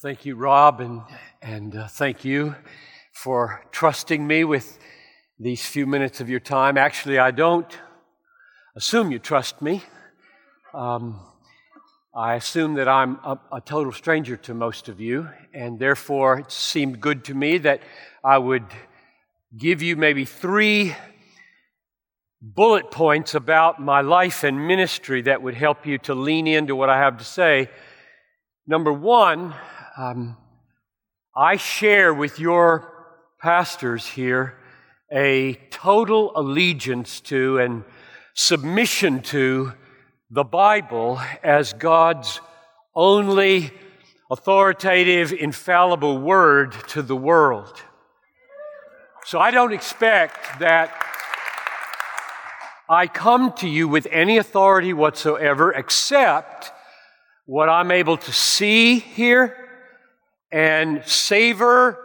Thank you, Rob, and, and uh, thank you for trusting me with these few minutes of your time. Actually, I don't assume you trust me. Um, I assume that I'm a, a total stranger to most of you, and therefore it seemed good to me that I would give you maybe three bullet points about my life and ministry that would help you to lean into what I have to say. Number one, um, I share with your pastors here a total allegiance to and submission to the Bible as God's only authoritative, infallible word to the world. So I don't expect that I come to you with any authority whatsoever except what I'm able to see here and savor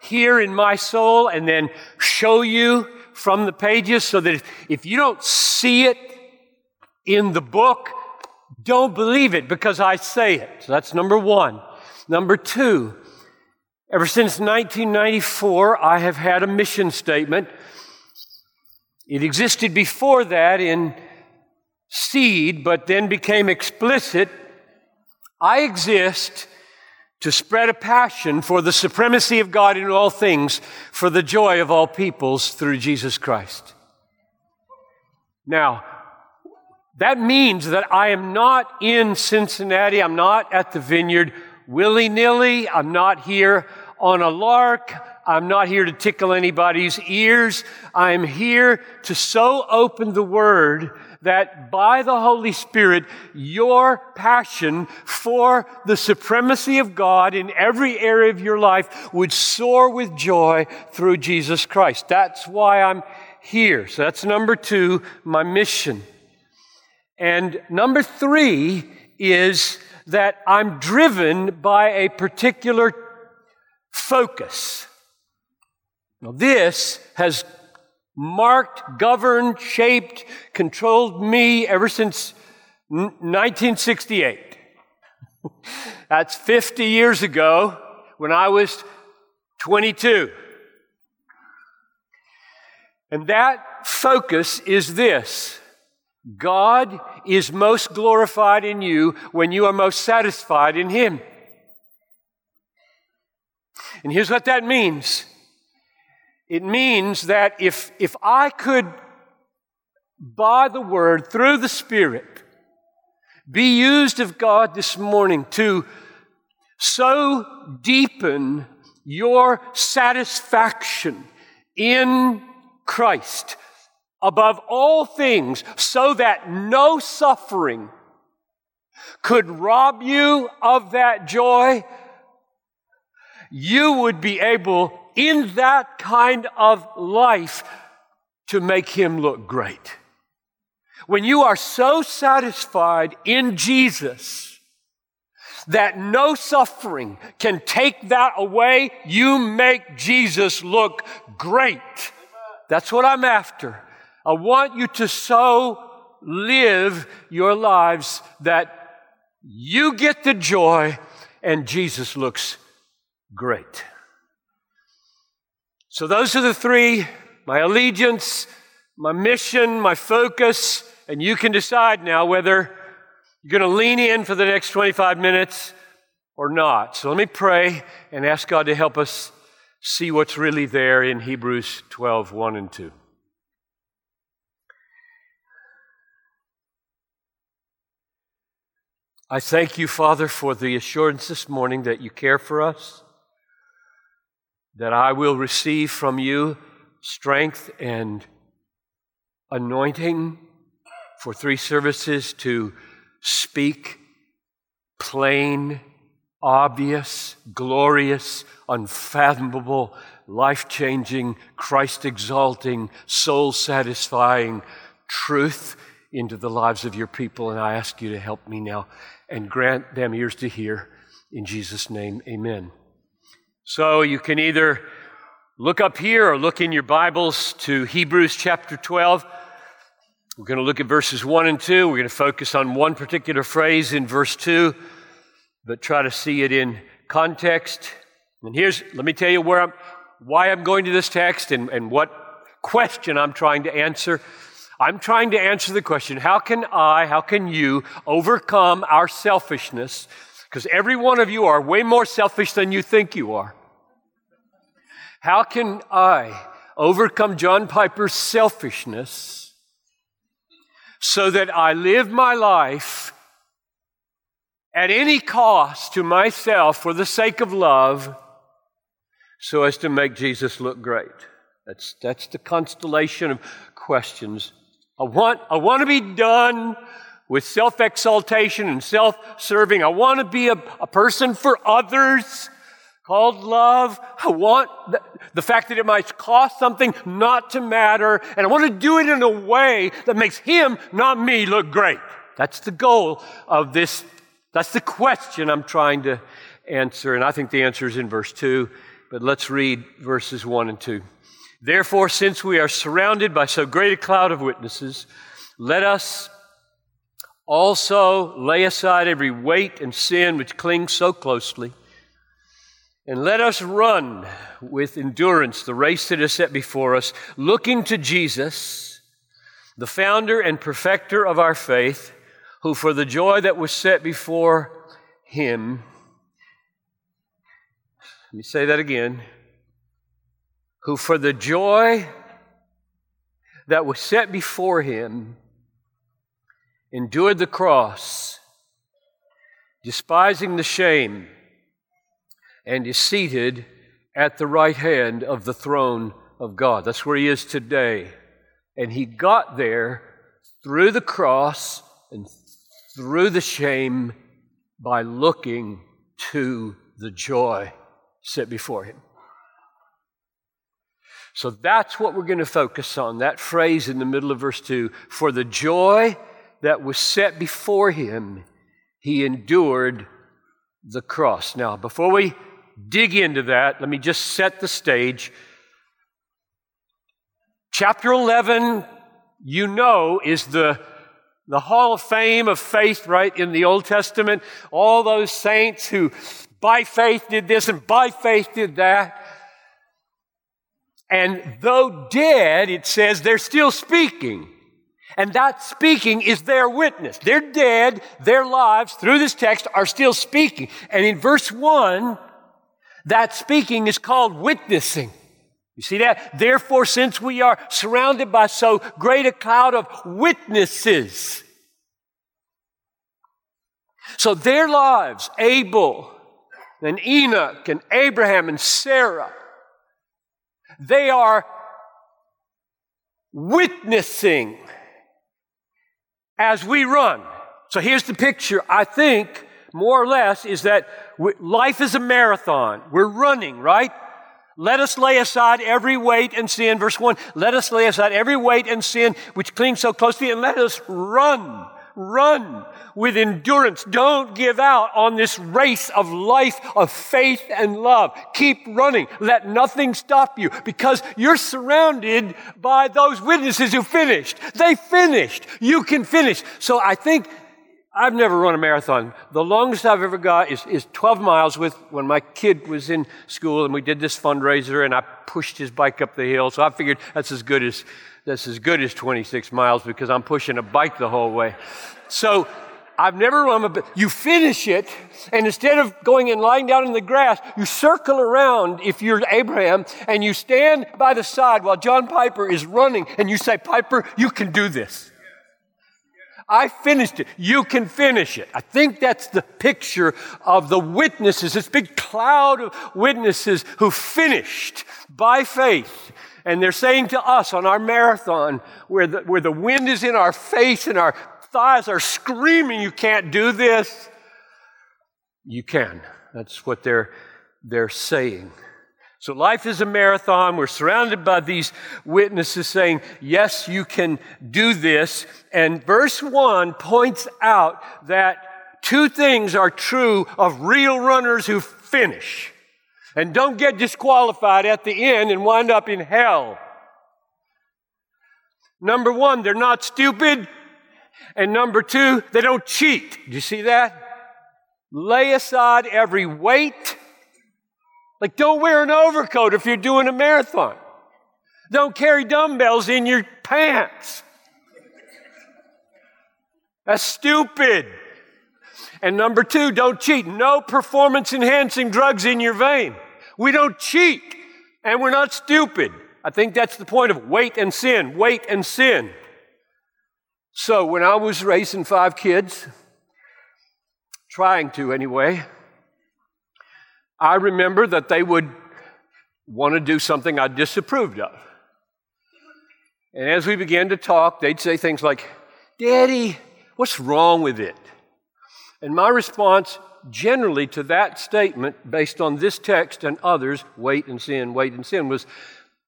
here in my soul and then show you from the pages so that if, if you don't see it in the book, don't believe it because I say it. So that's number one. Number two, ever since 1994, I have had a mission statement. It existed before that in seed, but then became explicit. I exist to spread a passion for the supremacy of God in all things, for the joy of all peoples through Jesus Christ. Now, that means that I am not in Cincinnati, I'm not at the vineyard willy nilly, I'm not here on a lark, I'm not here to tickle anybody's ears. I'm here to so open the Word that by the Holy Spirit, your passion for the supremacy of God in every area of your life would soar with joy through Jesus Christ. That's why I'm here. So that's number two, my mission. And number three is that I'm driven by a particular focus. Now, this has marked, governed, shaped, controlled me ever since 1968. That's 50 years ago when I was 22. And that focus is this God is most glorified in you when you are most satisfied in Him. And here's what that means it means that if, if I could, by the Word, through the Spirit, be used of God this morning to so deepen your satisfaction in Christ above all things, so that no suffering could rob you of that joy, you would be able in that kind of life to make him look great. When you are so satisfied in Jesus that no suffering can take that away, you make Jesus look great. That's what I'm after. I want you to so live your lives that you get the joy and Jesus looks great. So, those are the three my allegiance, my mission, my focus, and you can decide now whether you're going to lean in for the next 25 minutes or not. So, let me pray and ask God to help us see what's really there in Hebrews 12 1 and 2. I thank you, Father, for the assurance this morning that you care for us that I will receive from you strength and anointing for three services to speak plain, obvious, glorious, unfathomable, life changing, Christ exalting, soul satisfying truth into the lives of your people. And I ask you to help me now and grant them ears to hear. In Jesus' name, amen. So you can either look up here or look in your Bibles to Hebrews chapter 12. We're going to look at verses 1 and 2. We're going to focus on one particular phrase in verse 2, but try to see it in context. And here's, let me tell you where I'm, why I'm going to this text and, and what question I'm trying to answer. I'm trying to answer the question how can I, how can you overcome our selfishness? Because every one of you are way more selfish than you think you are. How can I overcome John Piper's selfishness so that I live my life at any cost to myself for the sake of love so as to make Jesus look great? That's, that's the constellation of questions I want, I want to be done with self exaltation and self serving. I want to be a, a, person for others called love. I want the fact that it might cost something not to matter. And I want to do it in a way that makes him, not me, look great. That's the goal of this. That's the question I'm trying to answer. And I think the answer is in verse 2. But let's read verses 1 and 2. Therefore, since we are surrounded by so great a cloud of witnesses, let us also lay aside every weight and sin which clings so closely, and let us run with endurance the race that is set before us, looking to Jesus, the founder and perfecter of our faith, who for the joy that was set before him, let me say that again who for the joy that was set before him endured the cross, despising the shame, and is seated at the right hand of the throne of God. That's where he is today. And he got there through the cross and through the shame by looking to the joy set before him. So that's what we're going to focus on. That phrase in the middle of verse 2 For the joy that was set before him, he endured the cross. Now, before we dig into that, let me just set the stage. Chapter 11, you know, is the, the hall of fame of faith, right, in the Old Testament. All those saints who by faith did this and by faith did that. And though dead, it says they're still speaking. And that speaking is their witness. They're dead. Their lives through this text are still speaking. And in verse one, that speaking is called witnessing. You see that? Therefore, since we are surrounded by so great a cloud of witnesses, so their lives, Abel and Enoch and Abraham and Sarah, they are witnessing as we run. So here's the picture. I think, more or less, is that life is a marathon. We're running, right? Let us lay aside every weight and sin. Verse 1 Let us lay aside every weight and sin which clings so closely, and let us run Run with endurance. Don't give out on this race of life of faith and love. Keep running. Let nothing stop you because you're surrounded by those witnesses who finished. They finished. You can finish. So I think I've never run a marathon. The longest I've ever got is, is 12 miles with when my kid was in school and we did this fundraiser and I pushed his bike up the hill. So I figured that's as good as that's as good as 26 miles because I'm pushing a bike the whole way. So I've never run a, you finish it, and instead of going and lying down in the grass, you circle around if you're Abraham, and you stand by the side while John Piper is running, and you say, Piper, you can do this. I finished it. You can finish it. I think that's the picture of the witnesses, this big cloud of witnesses who finished by faith and they're saying to us on our marathon, where the, where the wind is in our face and our thighs are screaming, You can't do this. You can. That's what they're, they're saying. So life is a marathon. We're surrounded by these witnesses saying, Yes, you can do this. And verse 1 points out that two things are true of real runners who finish and don't get disqualified at the end and wind up in hell. Number one, they're not stupid. And number two, they don't cheat. Do you see that? Lay aside every weight Like, don't wear an overcoat if you're doing a marathon. Don't carry dumbbells in your pants. That's stupid. And number two, don't cheat. No performance enhancing drugs in your vein. We don't cheat and we're not stupid. I think that's the point of weight and sin, weight and sin. So when I was raising five kids, trying to anyway, I remember that they would want to do something I disapproved of. And as we began to talk, they'd say things like, Daddy, what's wrong with it? And my response generally to that statement, based on this text and others, weight and sin, weight and sin, was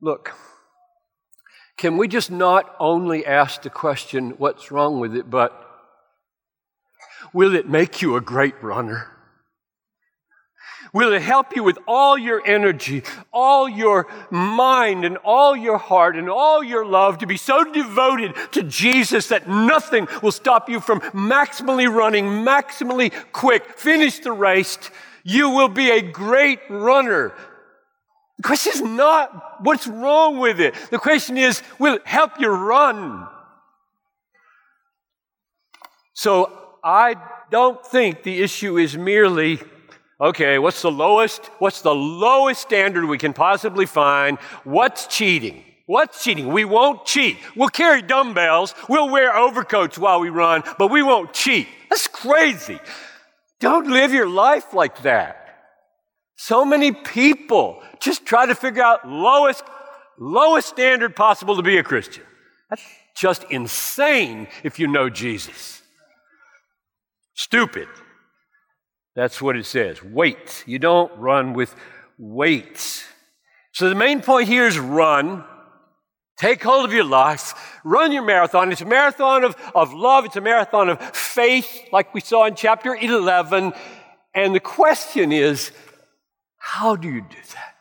look, can we just not only ask the question, what's wrong with it, but will it make you a great runner? Will it help you with all your energy, all your mind, and all your heart, and all your love to be so devoted to Jesus that nothing will stop you from maximally running, maximally quick, finish the race? You will be a great runner. The question is not what's wrong with it. The question is, will it help you run? So I don't think the issue is merely okay, what's the lowest? What's the lowest standard we can possibly find? What's cheating? What's cheating? We won't cheat. We'll carry dumbbells. We'll wear overcoats while we run, but we won't cheat. That's crazy. Don't live your life like that. So many people just try to figure out lowest, lowest standard possible to be a Christian. That's just insane if you know Jesus. Stupid. That's what it says. Weight. You don't run with weights. So the main point here is run. Take hold of your life. Run your marathon. It's a marathon of, of love. It's a marathon of faith, like we saw in chapter 11. And the question is, how do you do that?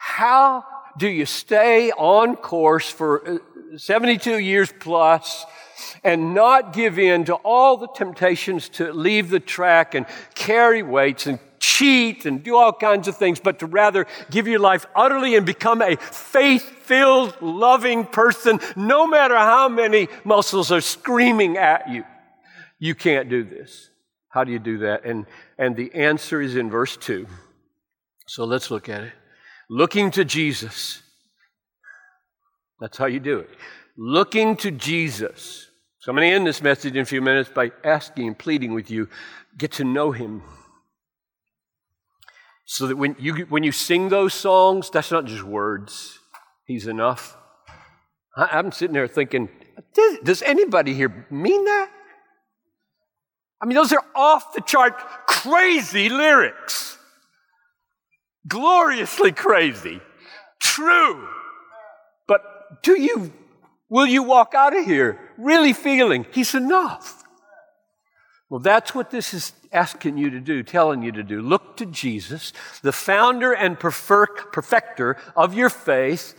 How do you stay on course for uh, 72 years plus and not give in to all the temptations to leave the track and carry weights and cheat and do all kinds of things, but to rather give your life utterly and become a faith filled, loving person, no matter how many muscles are screaming at you. You can't do this. How do you do that? And, and the answer is in verse 2. So let's look at it. Looking to Jesus. That's how you do it. Looking to Jesus. So I'm going to end this message in a few minutes by asking and pleading with you get to know him. So that when you, when you sing those songs, that's not just words, he's enough. I, am sitting there thinking, does, does anybody here mean that? I mean, those are off the chart, crazy lyrics. Gloriously crazy. True. But do you will you walk out of here really feeling He's enough? Well, that's what this is asking you to do, telling you to do. Look to Jesus, the founder and perfecter of your faith,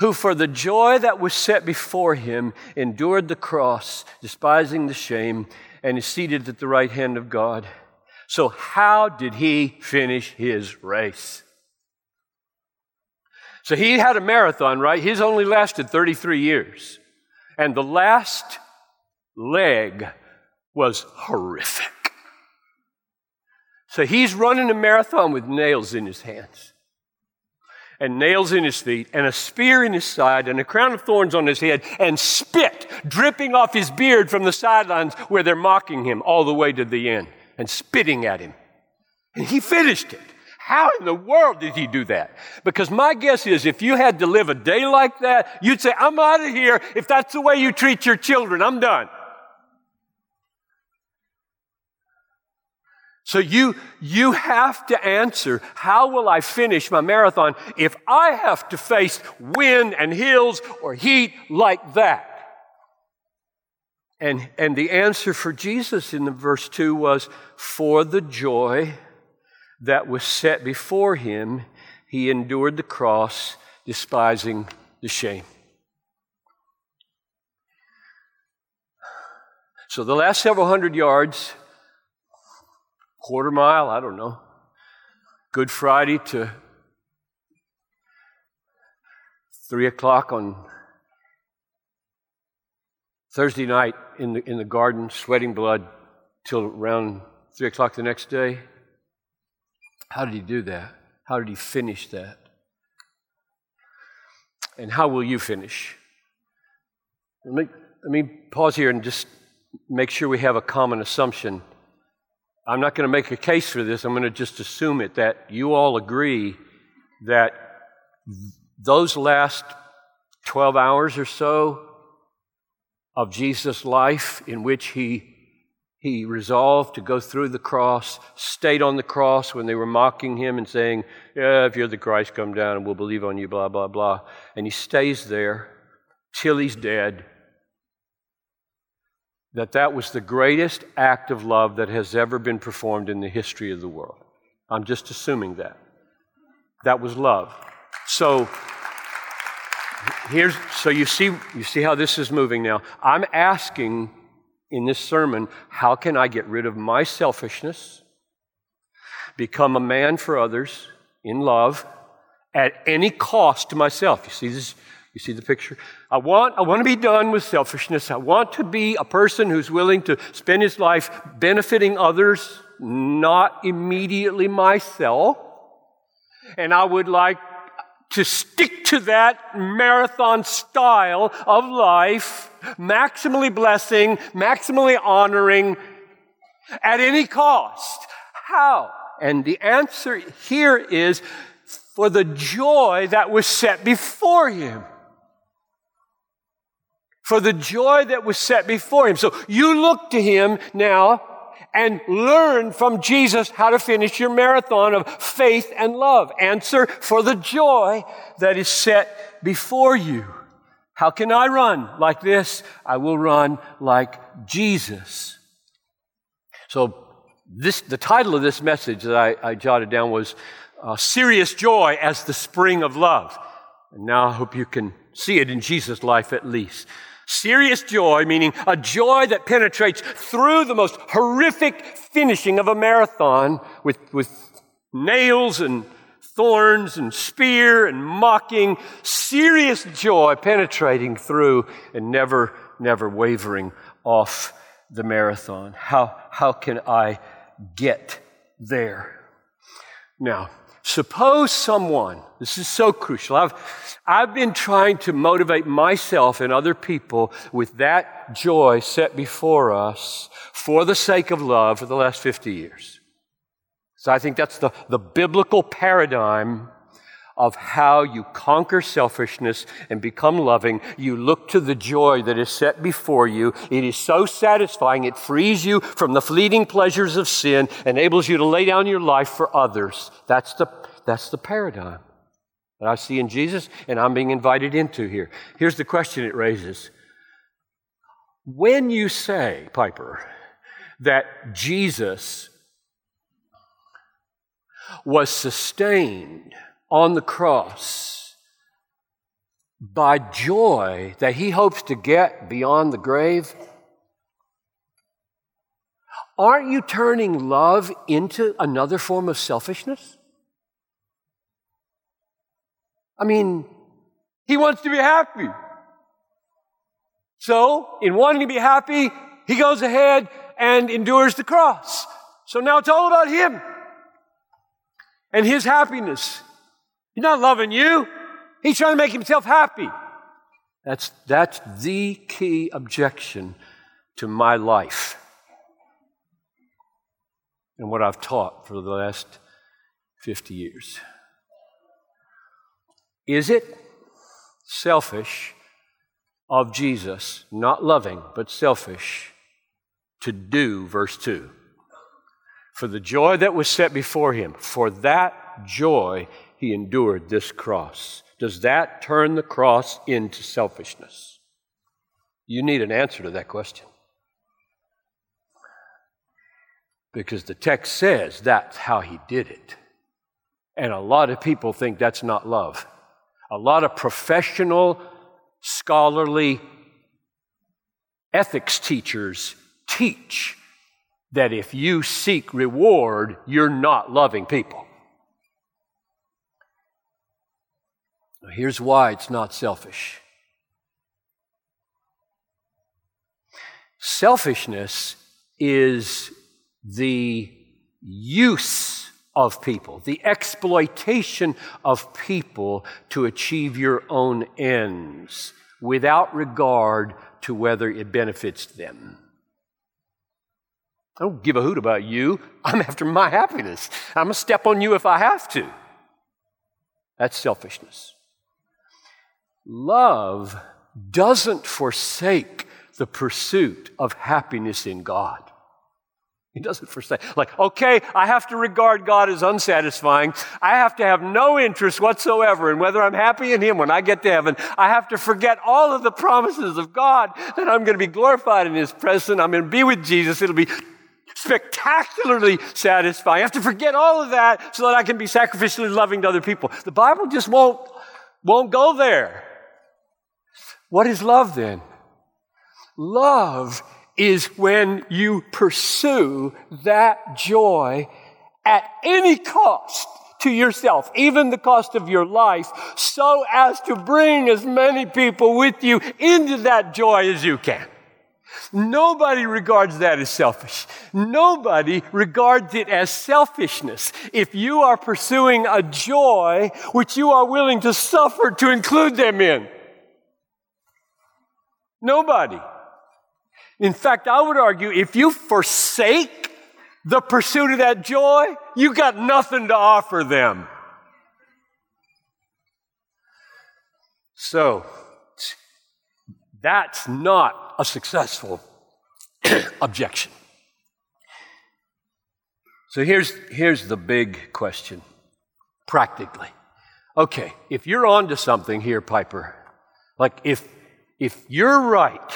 who for the joy that was set before him endured the cross, despising the shame, and is seated at the right hand of God. So, how did he finish his race? So he had a marathon, right? His only lasted 33 years. And the last leg was horrific. So he's running a marathon with nails in his hands, and nails in his feet, and a spear in his side, and a crown of thorns on his head, and spit dripping off his beard from the sidelines where they're mocking him all the way to the end and spitting at him. And he finished it. How in the world did he do that? Because my guess is if you had to live a day like that, you'd say, I'm out of here. If that's the way you treat your children, I'm done. So you, you have to answer, how will I finish my marathon if I have to face wind and hills or heat like that? And, and the answer for Jesus in the verse 2 was, for the joy that was set before him, he endured the cross, despising the shame. So the last several hundred yards, quarter mile, I don't know, Good Friday to 3 o'clock on Thursday night in the, in the garden, sweating blood till around 3 o'clock the next day. How did he do that? How did he finish that? And how will you finish? Let me, let me pause here and just make sure we have a common assumption. I'm not going to make a case for this, I'm going to just assume it that you all agree that those last 12 hours or so of Jesus' life in which he, he resolved to go through the cross, stayed on the cross when they were mocking him and saying, Yeah, if you're the Christ, come down and we'll believe on you, blah, blah, blah. And he stays there till he's dead. That that was the greatest act of love that has ever been performed in the history of the world. I'm just assuming that. That was love. So, here's so you see you see how this is moving now. I'm asking in this sermon, how can I get rid of my selfishness, become a man for others in love at any cost to myself? You see this you see the picture? I want, I want to be done with selfishness. I want to be a person who's willing to spend his life benefiting others, not immediately myself. And I would like to stick to that marathon style of life, maximally blessing, maximally honoring at any cost. How? And the answer here is for the joy that was set before him. For the joy that was set before him. So you look to him now and learn from Jesus how to finish your marathon of faith and love. Answer for the joy that is set before you. How can I run like this? I will run like Jesus. So this, the title of this message that I, I jotted down was uh, Serious Joy as the Spring of Love. And now I hope you can see it in Jesus' life at least. Serious joy, meaning a joy that penetrates through the most horrific finishing of a marathon with, with nails and thorns and spear and mocking. Serious joy penetrating through and never, never wavering off the marathon. How, how can I get there? Now, suppose someone, this is so crucial. I've, I've been trying to motivate myself and other people with that joy set before us for the sake of love for the last 50 years. So I think that's the, the biblical paradigm of how you conquer selfishness and become loving. You look to the joy that is set before you. It is so satisfying. It frees you from the fleeting pleasures of sin, enables you to lay down your life for others. That's the, that's the paradigm that I see in Jesus and I'm being invited into here. Here's the question it raises When you say, Piper, that Jesus was sustained on the cross by joy that he hopes to get beyond the grave, aren't you turning love into another form of selfishness? I mean, he wants to be happy. So, in wanting to be happy, he goes ahead and endures the cross. So now it's all about him and his happiness. He's not loving you. He's trying to make himself happy. That's, that's the key objection to my life and what I've taught for the last 50 years. Is it selfish of Jesus, not loving, but selfish, to do verse 2? For the joy that was set before him, for that joy he endured this cross. Does that turn the cross into selfishness? You need an answer to that question. Because the text says that's how he did it. And a lot of people think that's not love a lot of professional, scholarly ethics teachers teach that if you seek reward, you're not loving people. Here's why it's not selfish. Selfishness is the use of people, the exploitation of people to achieve your own ends without regard to whether it benefits them. I don't give a hoot about you. I'm after my happiness. I'm going to step on you if I have to. That's selfishness. Love doesn't forsake the pursuit of happiness in God. He doesn't forsake. Like, okay, I have to regard God as unsatisfying. I have to have no interest whatsoever in whether I'm happy in Him when I get to heaven. I have to forget all of the promises of God that I'm going to be glorified in His presence. I'm going to be with Jesus. It'll be spectacularly satisfying. I have to forget all of that so that I can be sacrificially loving to other people. The Bible just won't, won't go there. What is love then? Love is when you pursue that joy at any cost to yourself, even the cost of your life, so as to bring as many people with you into that joy as you can. Nobody regards that as selfish. Nobody regards it as selfishness. If you are pursuing a joy which you are willing to suffer to include them in, nobody. In fact, I would argue if you forsake the pursuit of that joy, you've got nothing to offer them. So, that's not a successful objection. So here's, here's the big question, practically. Okay, if you're onto something here, Piper, like if, if you're right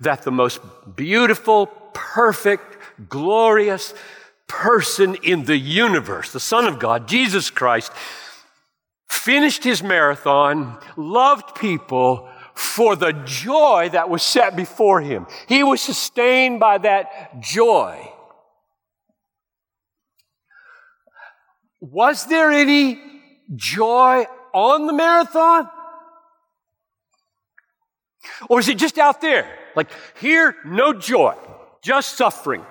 that the most beautiful, perfect, glorious person in the universe, the Son of God, Jesus Christ, finished his marathon, loved people, for the joy that was set before him. He was sustained by that joy. Was there any joy on the marathon? Or is it just out there? Like here, no joy, just suffering.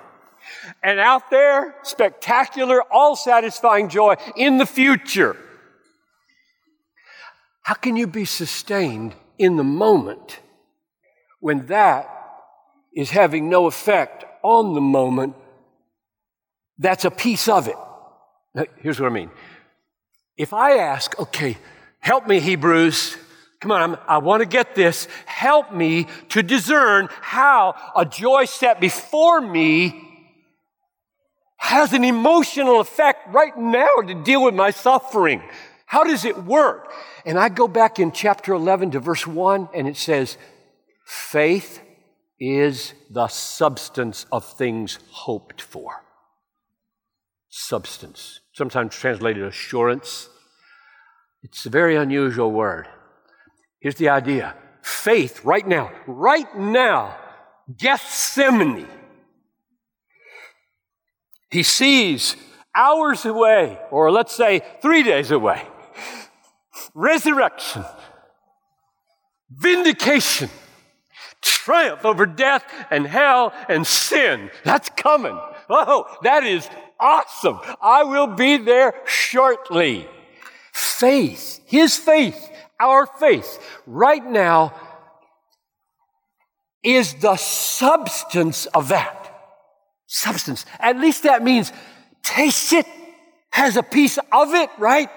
And out there, spectacular, all satisfying joy in the future. How can you be sustained in the moment when that is having no effect on the moment, that's a piece of it. Here's what I mean. If I ask, okay, help me, Hebrews, come on, I'm, i want to get this, help me to discern how a joy set before me has an emotional effect right now to deal with my suffering. How does it work? And I go back in chapter 11 to verse 1, and it says, Faith is the substance of things hoped for. Substance. Sometimes translated assurance. It's a very unusual word. Here's the idea faith, right now, right now, Gethsemane. He sees hours away, or let's say three days away resurrection, vindication, triumph over death and hell and sin. That's coming. Oh, that is awesome. I will be there shortly. Faith, his faith, our faith, right now is the substance of that. Substance. At least that means taste it, has a piece of it, right?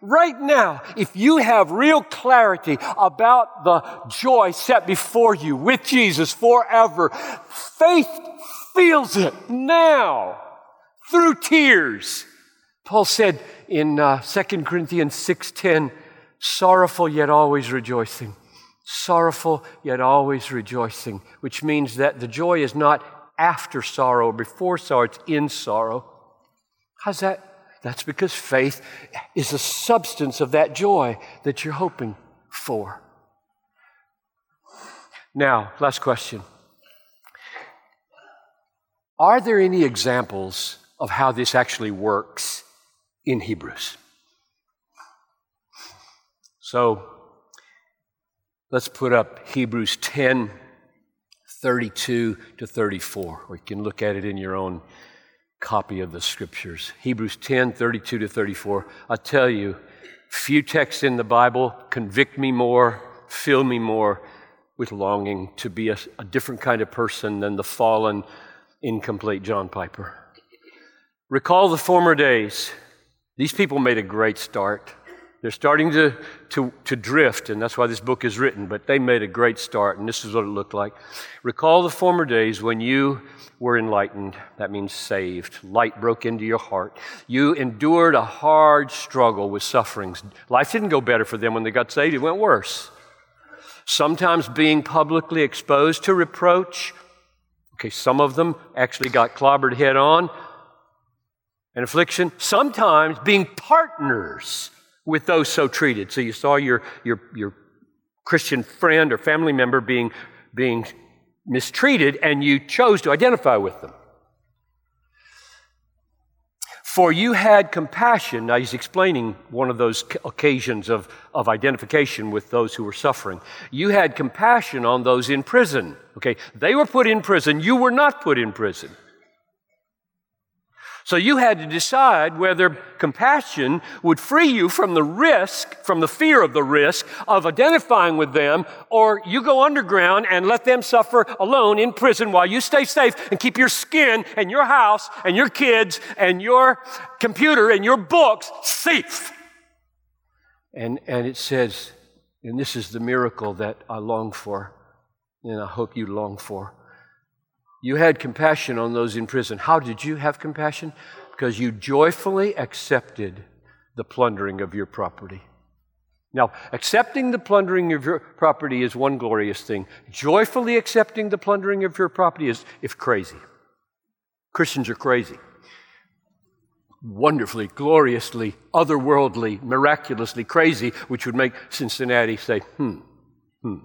right now, if you have real clarity about the joy set before you with Jesus forever, faith feels it now through tears. Paul said in uh, 2 Corinthians 6:10, sorrowful yet always rejoicing. Sorrowful yet always rejoicing, which means that the joy is not after sorrow or before sorrow, it's in sorrow. How's that that's because faith is the substance of that joy that you're hoping for. Now, last question. Are there any examples of how this actually works in Hebrews? So let's put up Hebrews 10 32 to 34. Or you can look at it in your own copy of the scriptures. Hebrews 10 32 to 34. I tell you, few texts in the Bible convict me more, fill me more with longing to be a, a different kind of person than the fallen, incomplete John Piper. Recall the former days. These people made a great start. They're starting to, to, to drift, and that's why this book is written, but they made a great start, and this is what it looked like. Recall the former days when you were enlightened. That means saved. Light broke into your heart. You endured a hard struggle with sufferings. Life didn't go better for them when they got saved, it went worse. Sometimes being publicly exposed to reproach. Okay, some of them actually got clobbered head on and affliction. Sometimes being partners with those so treated. So you saw your, your, your Christian friend or family member being, being mistreated, and you chose to identify with them. For you had compassion. Now, he's explaining one of those occasions of, of identification with those who were suffering. You had compassion on those in prison. Okay, they were put in prison. You were not put in prison. So you had to decide whether compassion would free you from the risk, from the fear of the risk of identifying with them, or you go underground and let them suffer alone in prison while you stay safe and keep your skin and your house and your kids and your computer and your books safe. And, and it says, and this is the miracle that I long for, and I hope you long for. You had compassion on those in prison. How did you have compassion? Because you joyfully accepted the plundering of your property. Now, accepting the plundering of your property is one glorious thing. Joyfully accepting the plundering of your property is if crazy. Christians are crazy. Wonderfully, gloriously, otherworldly, miraculously crazy, which would make Cincinnati say, hmm, hmm.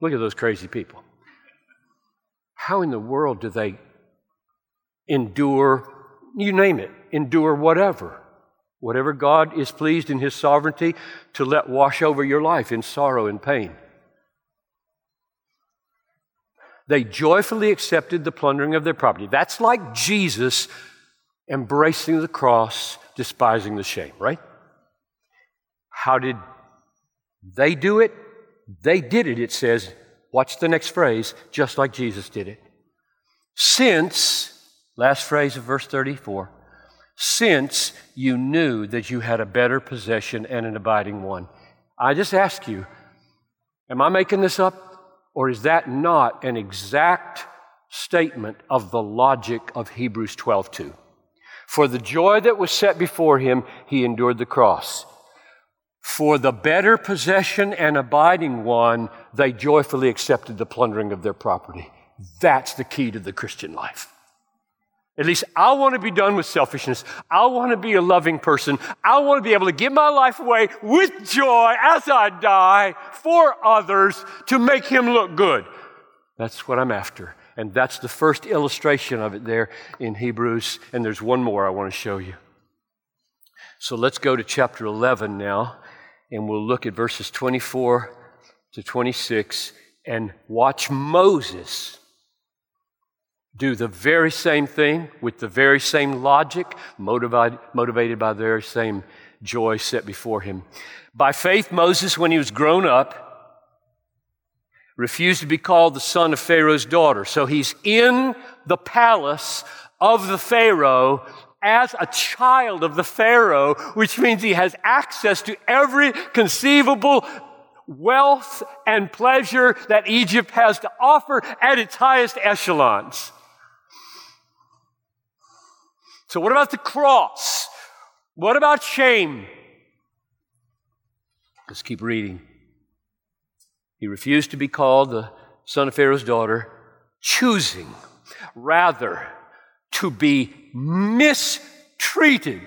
Look at those crazy people. How in the world do they endure, you name it, endure whatever? Whatever God is pleased in His sovereignty to let wash over your life in sorrow and pain. They joyfully accepted the plundering of their property. That's like Jesus embracing the cross, despising the shame, right? How did they do it? They did it, it says, Watch the next phrase, just like Jesus did it. Since, last phrase of verse 34, since you knew that you had a better possession and an abiding one. I just ask you, am I making this up? Or is that not an exact statement of the logic of Hebrews 12:2? For the joy that was set before him, he endured the cross for the better possession and abiding one, they joyfully accepted the plundering of their property. That's the key to the Christian life. At least I want to be done with selfishness. I want to be a loving person. I want to be able to give my life away with joy as I die for others to make Him look good. That's what I'm after. And that's the first illustration of it there in Hebrews. And there's one more I want to show you. So let's go to chapter 11 now and we'll look at verses 24 to 26 and watch Moses do the very same thing with the very same logic, motivated, motivated by the very same joy set before him. By faith, Moses, when he was grown up, refused to be called the son of Pharaoh's daughter. So he's in the palace of the Pharaoh as a child of the Pharaoh, which means he has access to every conceivable wealth and pleasure that Egypt has to offer at its highest echelons. So, what about the cross? What about shame? Let's keep reading. He refused to be called the son of Pharaoh's daughter, choosing rather to be mistreated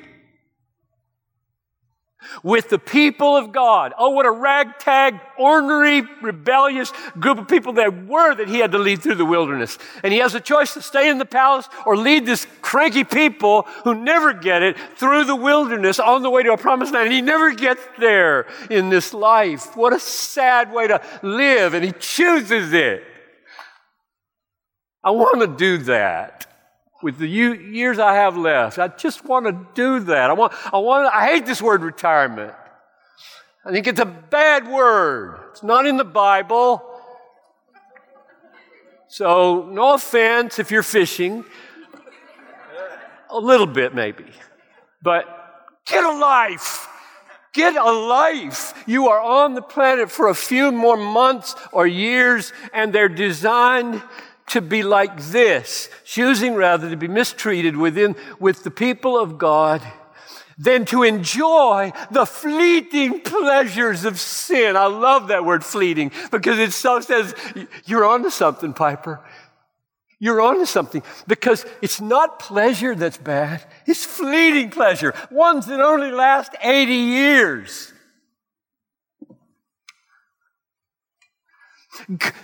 with the people of God. Oh, what a ragtag, ornery, rebellious group of people they were that he had to lead through the wilderness. And he has a choice to stay in the palace or lead this cranky people who never get it through the wilderness on the way to a promised land. And he never gets there in this life. What a sad way to live. And he chooses it. I want to do that with the years I have left. I just want to do that. I want, I want, I hate this word retirement. I think it's a bad word. It's not in the Bible. So, no offense if you're fishing. A little bit, maybe. But get a life. Get a life. You are on the planet for a few more months or years, and they're designed to be like this, choosing rather to be mistreated within, with the people of God than to enjoy the fleeting pleasures of sin. I love that word fleeting because it so says, you're onto something, Piper. You're onto something because it's not pleasure that's bad. It's fleeting pleasure. Ones that only last 80 years.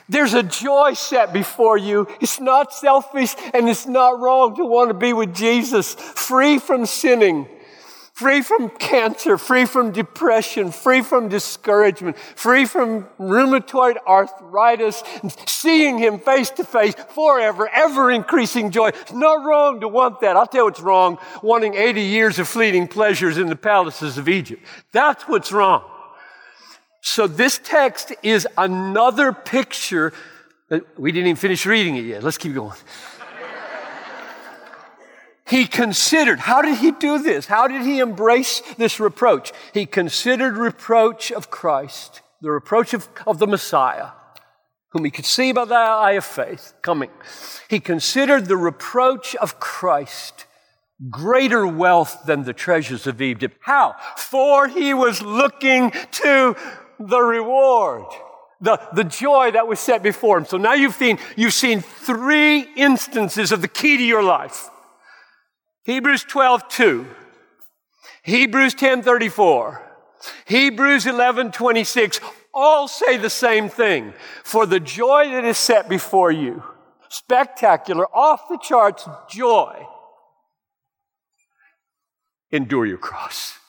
There's a joy set before you. It's not selfish and it's not wrong to want to be with Jesus, free from sinning, free from cancer, free from depression, free from discouragement, free from rheumatoid arthritis, seeing Him face to face forever, ever increasing joy. It's not wrong to want that. I'll tell you what's wrong, wanting 80 years of fleeting pleasures in the palaces of Egypt. That's what's wrong. So this text is another picture that we didn't even finish reading it yet. Let's keep going. he considered, how did he do this? How did he embrace this reproach? He considered reproach of Christ, the reproach of, of the Messiah, whom he could see by the eye of faith coming. He considered the reproach of Christ greater wealth than the treasures of Egypt. How? For he was looking to the reward, the, the joy that was set before him. So now you've seen, you've seen three instances of the key to your life. Hebrews 12, 2. Hebrews 10, 34. Hebrews 11, 26 all say the same thing. For the joy that is set before you, spectacular, off the charts joy, endure your cross.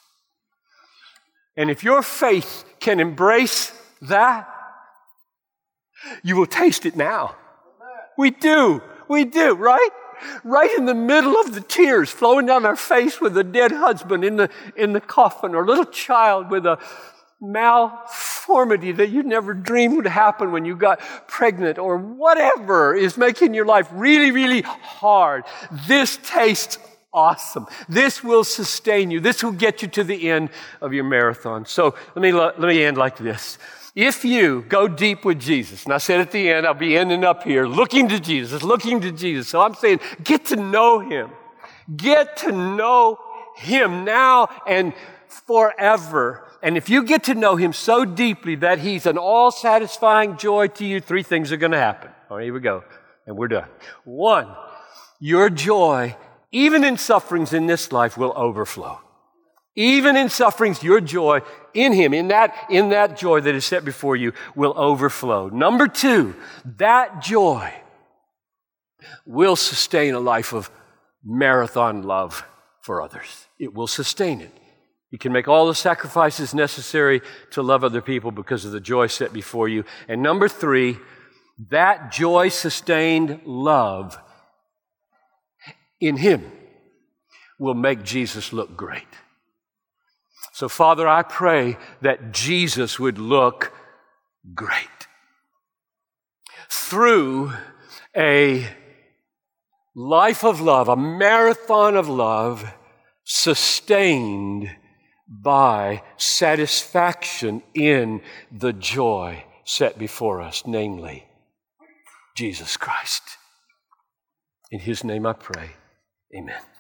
And if your faith can embrace that, you will taste it now. We do. We do, right? Right in the middle of the tears flowing down our face with a dead husband in the, in the coffin, or a little child with a malformity that you never dreamed would happen when you got pregnant, or whatever is making your life really, really hard. This tastes awesome. This will sustain you. This will get you to the end of your marathon. So let me, let me end like this. If you go deep with Jesus, and I said at the end, I'll be ending up here looking to Jesus, looking to Jesus. So I'm saying, get to know Him. Get to know Him now and forever. And if you get to know Him so deeply that He's an all satisfying joy to you, three things are going to happen. All right, here we go. And we're done. One, your joy even in sufferings in this life, will overflow. Even in sufferings, your joy in Him, in that, in that joy that is set before you, will overflow. Number two, that joy will sustain a life of marathon love for others. It will sustain it. You can make all the sacrifices necessary to love other people because of the joy set before you. And number three, that joy sustained love in Him will make Jesus look great. So, Father, I pray that Jesus would look great through a life of love, a marathon of love sustained by satisfaction in the joy set before us, namely Jesus Christ. In His name I pray. Amen.